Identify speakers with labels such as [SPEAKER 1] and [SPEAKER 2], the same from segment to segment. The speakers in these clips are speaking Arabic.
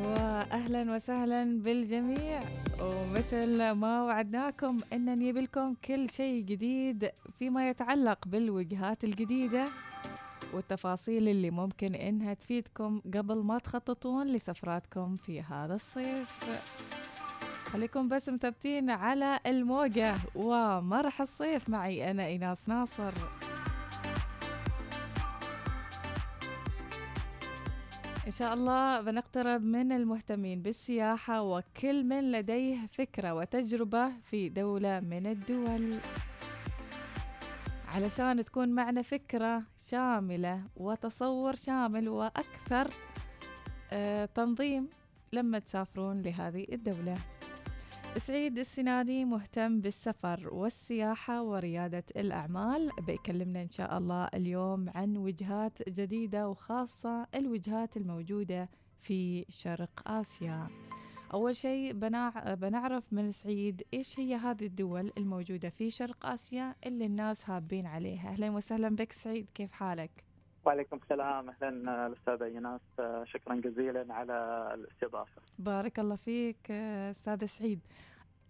[SPEAKER 1] واهلا وسهلا بالجميع. ومثل ما وعدناكم ان نجيب لكم كل شيء جديد فيما يتعلق بالوجهات الجديدة والتفاصيل اللي ممكن إنها تفيدكم قبل ما تخططون لسفراتكم في هذا الصيف. خليكم بس مثبتين على الموجة. ومرح الصيف معي أنا إيناس ناصر. إن شاء الله بنقترب من المهتمين بالسياحة وكل من لديه فكرة وتجربة في دولة من الدول. علشان تكون معنا فكرة شاملة وتصور شامل وأكثر آه تنظيم لما تسافرون لهذه الدولة. سعيد السناني مهتم بالسفر والسياحة وريادة الأعمال. بيكلمنا إن شاء الله اليوم عن وجهات جديدة وخاصة الوجهات الموجودة في شرق آسيا. أول شيء بنع... بنعرف من سعيد إيش هي هذه الدول الموجودة في شرق آسيا اللي الناس هابين عليها. أهلا وسهلا بك سعيد كيف حالك؟
[SPEAKER 2] وعليكم السلام أهلا الأستاذة ايناس شكرا جزيلا على الاستضافة.
[SPEAKER 1] بارك الله فيك أستاذ سعيد.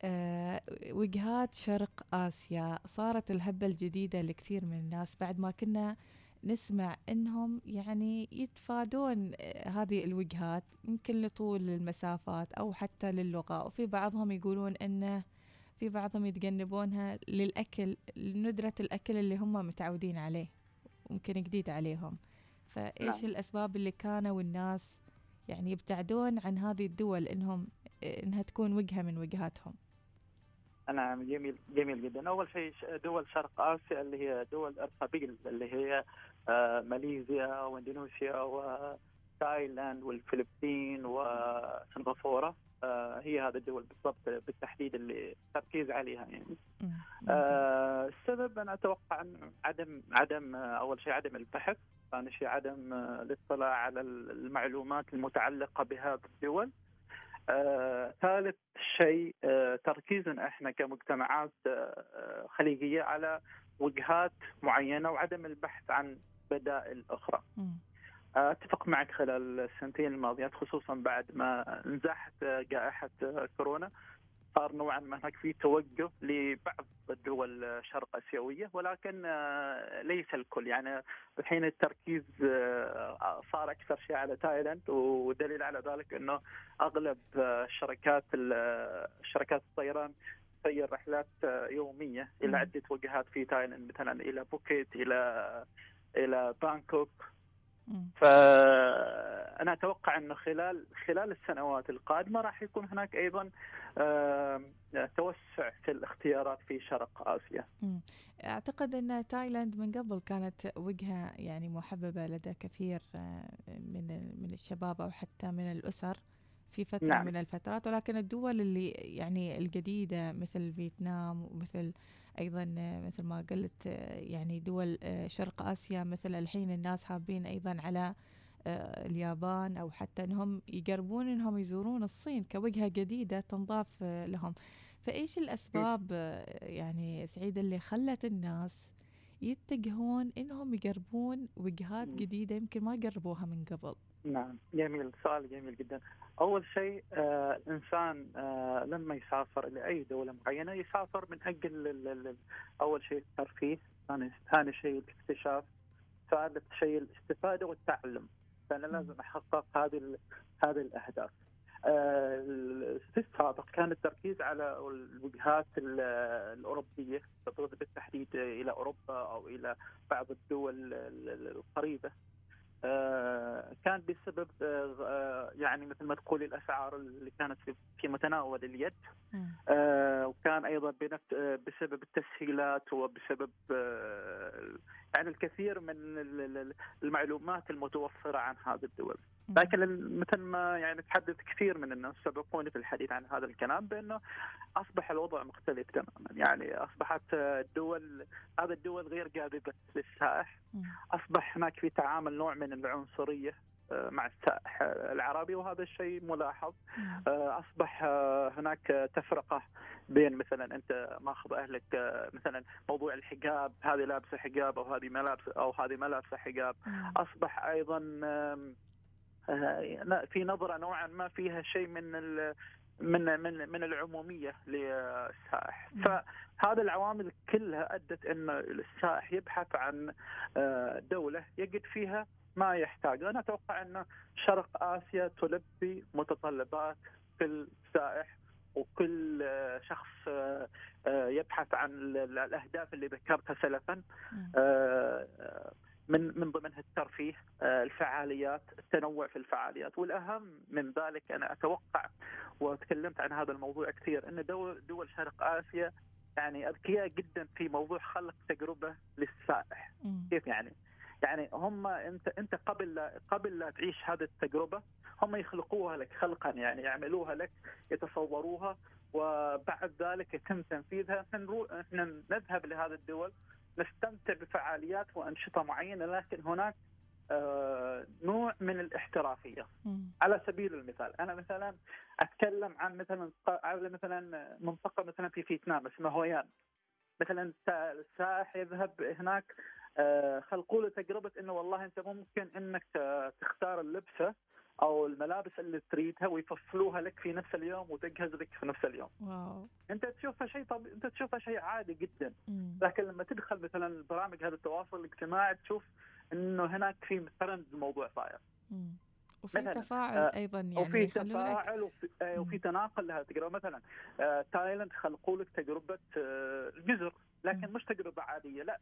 [SPEAKER 1] أه وجهات شرق آسيا صارت الهبة الجديدة لكثير من الناس بعد ما كنا نسمع إنهم يعني يتفادون هذه الوجهات يمكن لطول المسافات أو حتى للغة وفي بعضهم يقولون إنه في بعضهم يتجنبونها للأكل ندره الأكل اللي هم متعودين عليه ممكن جديد عليهم. فإيش نعم. الأسباب اللي كانوا الناس يعني يبتعدون عن هذه الدول إنهم إنها تكون وجهة من وجهاتهم؟
[SPEAKER 2] نعم جميل جميل جدا. أول شيء دول شرق آسيا اللي هي دول القبيل اللي هي ماليزيا وإندونيسيا وتايلاند والفلبين وسنغافورة. هي هذه الدول بالضبط بالتحديد اللي تركيز عليها يعني. آه السبب أنا أتوقع إن عدم عدم أول شيء عدم البحث ثاني شيء عدم الاطلاع على المعلومات المتعلقة بهذه الدول. آه، ثالث شيء آه، تركيزنا إحنا كمجتمعات آه، خليجية على وجهات معينة وعدم البحث عن بدائل أخرى. أتفق معك خلال السنتين الماضيات خصوصا بعد ما انزاحت جائحة كورونا. صار نوعا ما هناك في توجه لبعض الدول الشرق آسيوية ولكن ليس الكل. يعني الحين التركيز صار أكثر شيء على تايلاند ودليل على ذلك إنه أغلب شركات شركات الطيران تسير رحلات يومية إلى عدة وجهات في تايلاند مثلا إلى بوكيت إلى إلى بانكوك. فأنا أتوقع انه خلال خلال السنوات القادمة راح يكون هناك أيضا توسع في الاختيارات في شرق آسيا.
[SPEAKER 1] أعتقد أن تايلاند من قبل كانت وجهة يعني محببة لدى كثير من من الشباب أو حتى من الأسر في فترة نعم. من الفترات ولكن الدول اللي يعني الجديدة مثل فيتنام ومثل أيضا مثل ما قلت يعني دول شرق آسيا مثل الحين الناس حابين أيضا على اليابان أو حتى إنهم يقربون إنهم يزورون الصين كوجهة جديدة تنضاف لهم. فإيش الأسباب يعني سعيد اللي خلت الناس يتجهون إنهم يقربون وجهات جديدة يمكن ما قربوها من قبل؟
[SPEAKER 2] نعم جميل سؤال جميل جدا. أول شيء آه الانسان آه لما يسافر لاي دولة معينة يسافر من أجل أول شيء الترفيه ثاني ثاني شيء الاكتشاف ثالث شيء الاستفادة والتعلم. فأنا لازم أحقق هذه هذه الأهداف. آه في السابق كان التركيز على الوجهات الأوروبية بالتحديد إلى أوروبا أو إلى بعض الدول القريبة. كان بسبب يعني مثل ما تقول الاسعار اللي كانت في متناول اليد. وكان أيضا بسبب التسهيلات وبسبب يعني الكثير من المعلومات المتوفرة عن هذه الدول. لكن مثل ما يعني تحدث كثير من الناس سبقوني في الحديث عن هذا الكلام بأنه أصبح الوضع مختلف تماما. يعني أصبحت الدول هذه الدول غير جاذبة للسائح. أصبح هناك في تعامل نوع من العنصرية مع السائح العربي وهذا الشيء ملاحظ. أصبح هناك تفرقة بين مثلا أنت ماخذ أهلك مثلا موضوع الحجاب هذه لابسة حجاب أو هذه ما لابسه أو هذه ما لابسة حجاب. أصبح أيضا في نظرة نوعا ما فيها شيء من من من من العمومية للسائح. فهذه العوامل كلها أدت إن السائح يبحث عن دولة يجد فيها ما يحتاج. أنا أتوقع إن شرق آسيا تلبي متطلبات كل سائح وكل شخص يبحث عن الأهداف اللي ذكرتها سلفا. من من ضمنها الترفيه الفعاليات التنوع في الفعاليات. والأهم من ذلك أنا أتوقع وتكلمت عن هذا الموضوع كثير إن دول دول شرق آسيا يعني أذكياء جدا في موضوع خلق تجربة للسائح. كيف يعني؟ يعني هم أنت أنت قبل لا قبل لا تعيش هذه التجربة هم يخلقوها لك خلقا يعني يعملوها لك يتصوروها وبعد ذلك يتم تنفيذها. إحنا نذهب لهذه الدول نستمتع بفعاليات وأنشطة معينة لكن هناك آه نوع من الاحترافية. على سبيل المثال أنا مثلا أتكلم عن مثلا على مثلا منطقة مثلا في فيتنام اسمها هويان. مثلا السائح يذهب هناك آه، خلقوا له تجربة إنه والله أنت ممكن إنك تختار اللبسة. أو الملابس اللي تريدها ويفصلوها لك في نفس اليوم وتجهز لك في نفس اليوم. واو. أنت تشوفها شيء طب... أنت تشوفها شيء عادي جدا مم. لكن لما تدخل مثلا برامج هذا التواصل الاجتماعي تشوف إنه هناك في ترند الموضوع صاير.
[SPEAKER 1] وفي تفاعل آه أيضا يعني
[SPEAKER 2] وفي تفاعل وفي, آه وفي تناقل لها تجربه مثلا آه تايلاند خلقوا لك تجربة آه الجزر لكن مش تجربة عادية لا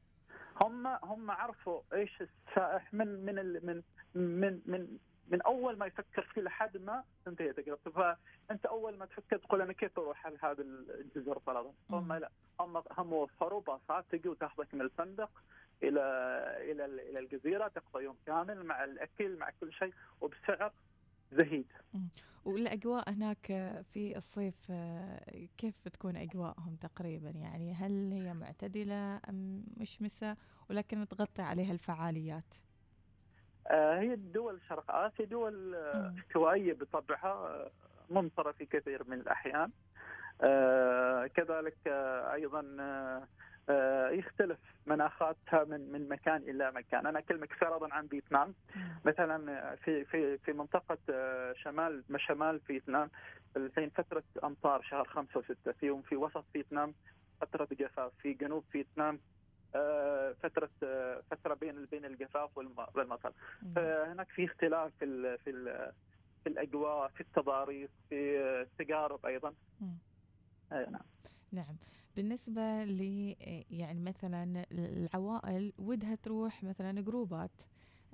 [SPEAKER 2] هم هم عرفوا إيش السائح من من من من من من أول ما يفكر فيه لحد ما تنتهي تجربته فأنت أول ما تفكر تقول أنا كيف أروح على هذا الجزر فرضا هم لا. هم هم وفروا باصات تجي وتاخذك من الفندق إلى إلى إلى الجزيرة تقضي يوم كامل مع الأكل مع كل شيء وبسعر زهيد.
[SPEAKER 1] والأجواء هناك في الصيف كيف بتكون أجواءهم تقريبا؟ يعني هل هي معتدلة أم مشمسة؟ ولكن تغطي عليها الفعاليات؟
[SPEAKER 2] آه، هي الدول شرق آسيا دول استوائيه بطبعها ممطره في كثير من الأحيان. آه، كذلك أيضا آه، يختلف مناخاتها من من مكان إلى مكان، أنا أكلمك فرضا عن فيتنام. مثلا في في في منطقة آه، شمال شمال فيتنام الحين فترة أمطار شهر خمسة وستة في في وسط فيتنام فترة جفاف، في جنوب فيتنام آه، فترة فترة بين بين الجفاف والمطر، فهناك في اختلاف في ال في ال في الأجواء، في التضاريس، في التجارب أيضا.
[SPEAKER 1] نعم. نعم. بالنسبة ل يعني مثلا العوائل ودها تروح مثلا جروبات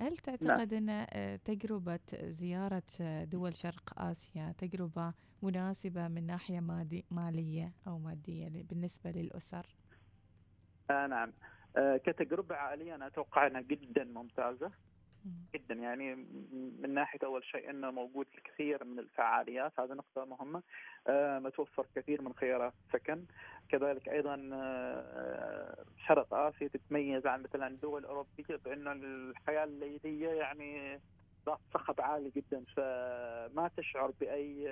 [SPEAKER 1] هل تعتقد أن آه، تجربة زيارة دول شرق آسيا تجربة مناسبة من ناحية مادي مالية أو مادية بالنسبة للأسر؟
[SPEAKER 2] آه نعم آه كتجربة عائلية أنا أتوقع أنها جدا ممتازة. جدا. يعني من ناحية أول شيء أنه موجود الكثير من الفعاليات هذه نقطة مهمة. آه متوفر كثير من خيارات سكن. كذلك أيضا آه شرق آسيا تتميز عن مثلا الدول الاوروبيه بانه الحياة الليلية يعني ذات صخب عالي جدا فما تشعر بأي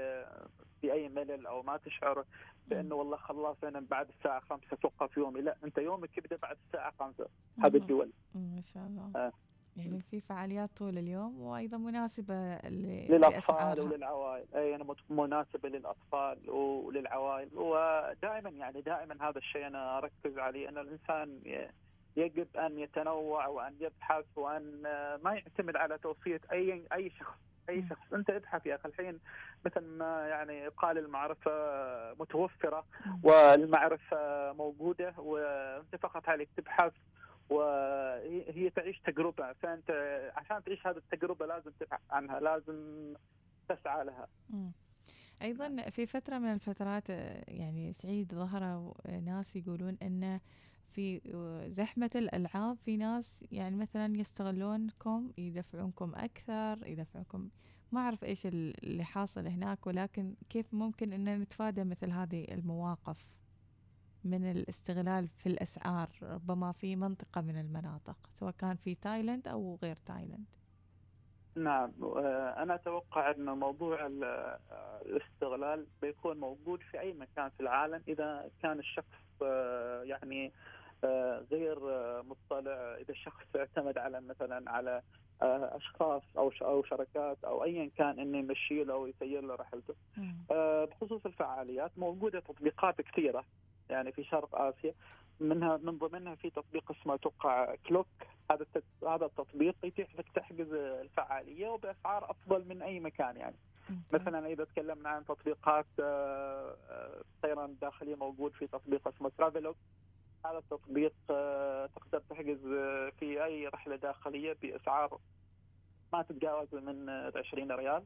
[SPEAKER 2] بأي ملل أو ما تشعر بأنه والله خلاص أنا بعد الساعة 5 توقف يومي. لا أنت يومك يبدأ بعد الساعة 5 هذه الدول.
[SPEAKER 1] ما شاء الله. آه. يعني في فعاليات طول اليوم وأيضا مناسبة
[SPEAKER 2] للأطفال وللعوائل. أي أنا مناسبة للأطفال وللعوائل. ودائما يعني دائما هذا الشيء أنا أركز عليه أن الإنسان يجب أن يتنوع وأن يبحث وأن ما يعتمد على توصية أي أي شخص. أي شخص. أنت ابحث يا أخي. الحين مثل ما يعني قال المعرفة متوفرة والمعرفة موجودة وأنت فقط عليك تبحث وهي تعيش تجربة. فأنت عشان تعيش هذه التجربة لازم تبحث عنها لازم تسعى لها.
[SPEAKER 1] أيضا في فترة من الفترات يعني سعيد ظهروا ناس يقولون إنه في زحمة الألعاب. في ناس يعني مثلا يستغلونكم يدفعونكم أكثر يدفعونكم ما أعرف إيش اللي حاصل هناك ولكن كيف ممكن أن نتفادى مثل هذه المواقف من الاستغلال في الأسعار ربما في منطقة من المناطق سواء كان في تايلاند أو غير تايلاند.
[SPEAKER 2] نعم آه، أنا أتوقع أن موضوع الاستغلال بيكون موجود في أي مكان في العالم. إذا كان الشخص آه، يعني غير مطلع إذا الشخص اعتمد على مثلا على أشخاص أو أو شركات أو ايا كان إنه يمشي له أو يسير له رحلته. بخصوص الفعاليات موجودة تطبيقات كثيرة يعني في شرق آسيا منها من ضمنها في تطبيق اسمه أتوقع كلوك هذا هذا التطبيق يتيح لك تحجز الفعالية وبأسعار أفضل من أي مكان يعني. مثلا إذا تكلمنا عن تطبيقات الطيران آه، الداخلية موجود في تطبيق اسمه ترافلوك هذا التطبيق آه، تقدر تحجز في أي رحلة داخلية بأسعار ما تتجاوز من 20 ريال.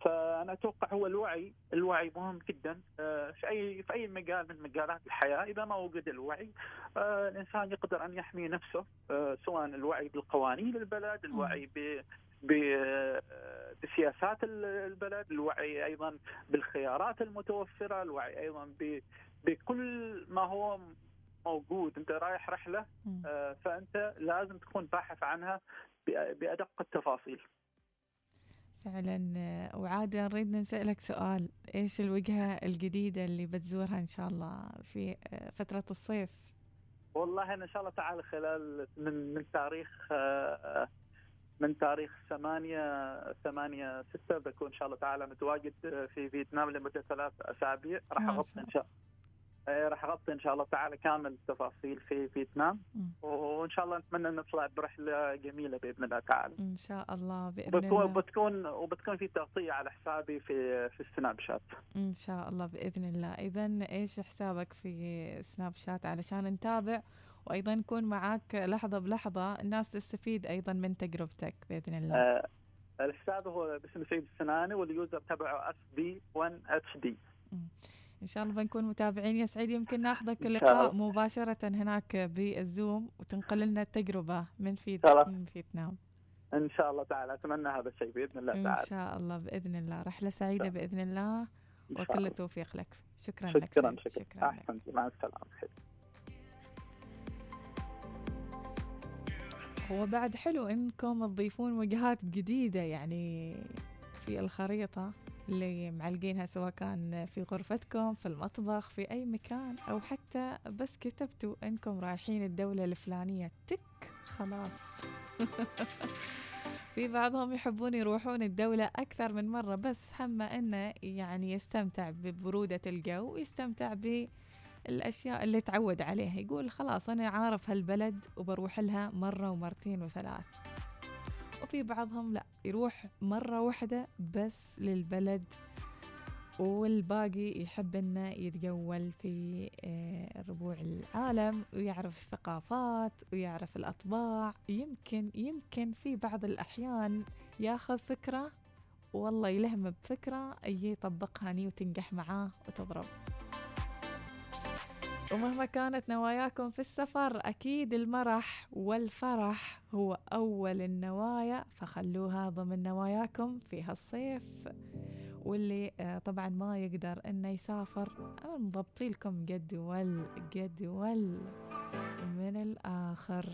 [SPEAKER 2] فأنا أتوقع هو الوعي الوعي مهم جدا آه، في أي في أي مجال من مجالات الحياة. إذا ما وجد الوعي الإنسان يقدر أن يحمي نفسه سواء الوعي بالقوانين البلد الوعي بسياسات البلد الوعي أيضا بالخيارات المتوفرة الوعي أيضا بكل ما هو موجود. أنت رايح رحلة آه، فأنت لازم تكون باحث عنها بأدق التفاصيل.
[SPEAKER 1] فعلا آه، وعادة نريد نسألك سؤال. إيش الوجهة الجديدة اللي بتزورها إن شاء الله في آه، فترة الصيف؟
[SPEAKER 2] والله إن شاء الله تعالى خلال من من تاريخ من تاريخ 8 8 6 بكون إن شاء الله تعالى متواجد في فيتنام لمدة ثلاث أسابيع. راح أغطي إن شاء الله راح أغطي إن شاء الله تعالى كامل التفاصيل في فيتنام وإن شاء الله نتمنى نطلع برحلة جميلة بإذن الله تعالى.
[SPEAKER 1] إن شاء الله بإذن
[SPEAKER 2] بتكون الله. بتكون وبتكون في تغطية على حسابي في في السناب شات.
[SPEAKER 1] إن شاء الله بإذن الله، اذا إيش حسابك في سناب شات علشان نتابع وأيضا نكون معاك لحظة بلحظة الناس تستفيد أيضا من تجربتك بإذن الله.
[SPEAKER 2] آه الحساب هو باسم سيد السناني وال user تبعه SB1HD.
[SPEAKER 1] إن شاء الله بنكون متابعين. يا سعيد يمكن ناخذك لقاء مباشرة هناك بال Zoom وتنقل لنا التجربة من في من فيتنام.
[SPEAKER 2] إن شاء الله تعالى. أتمنى هذا الشيء بإذن الله تعالى.
[SPEAKER 1] ان شاء الله بإذن الله. رحلة سعيدة بإذن الله. وكل التوفيق لك. شكرا, شكرا لك
[SPEAKER 2] شكرا. شكرا, شكرا احسنت مع السلامة.
[SPEAKER 1] هو بعد حلو إنكم تضيفون وجهات جديدة يعني في الخريطة. اللي معلقينها سواء كان في غرفتكم في المطبخ في أي مكان أو حتى بس كتبتوا إنكم رايحين الدولة الفلانية تك خلاص. في بعضهم يحبون يروحون الدولة أكثر من مرة بس هم إنه يعني يستمتع ببرودة الجو ويستمتع ب الأشياء اللي تعود عليها. يقول خلاص أنا عارف هالبلد وبروح لها مرة ومرتين وثلاث. وفي بعضهم لا يروح مرة واحدة بس للبلد والباقي يحب إنه يتجول في آه، ربوع العالم ويعرف الثقافات ويعرف الأطباع. يمكن يمكن في بعض الأحيان ياخذ فكرة والله يلهم بفكرة يجي يطبقها ني وتنجح معاه وتضرب. ومهما كانت نواياكم في السفر أكيد المرح والفرح هو أول النوايا فخلوها ضمن نواياكم في هالصيف. واللي آه، طبعا ما يقدر إنه يسافر أنا مضبطي لكم جدول جدول من الآخر.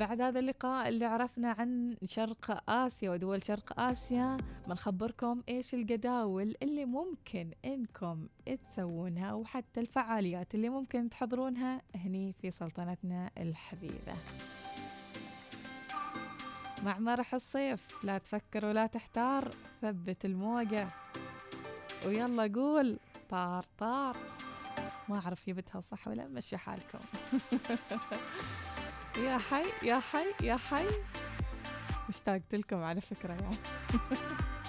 [SPEAKER 1] بعد هذا اللقاء اللي عرفنا عن شرق آسيا ودول شرق آسيا بنخبركم إيش الجداول اللي ممكن إنكم تسوونها وحتى الفعاليات اللي ممكن تحضرونها هني في سلطنتنا الحبيبة. مع مرح الصيف لا تفكر ولا تحتار ثبت الموجة. ويلا قول طار طار. ما أعرف جبتها صح ولا مشي حالكم. يا حي يا حي يا حي. اشتقت لكم على فكرة يعني.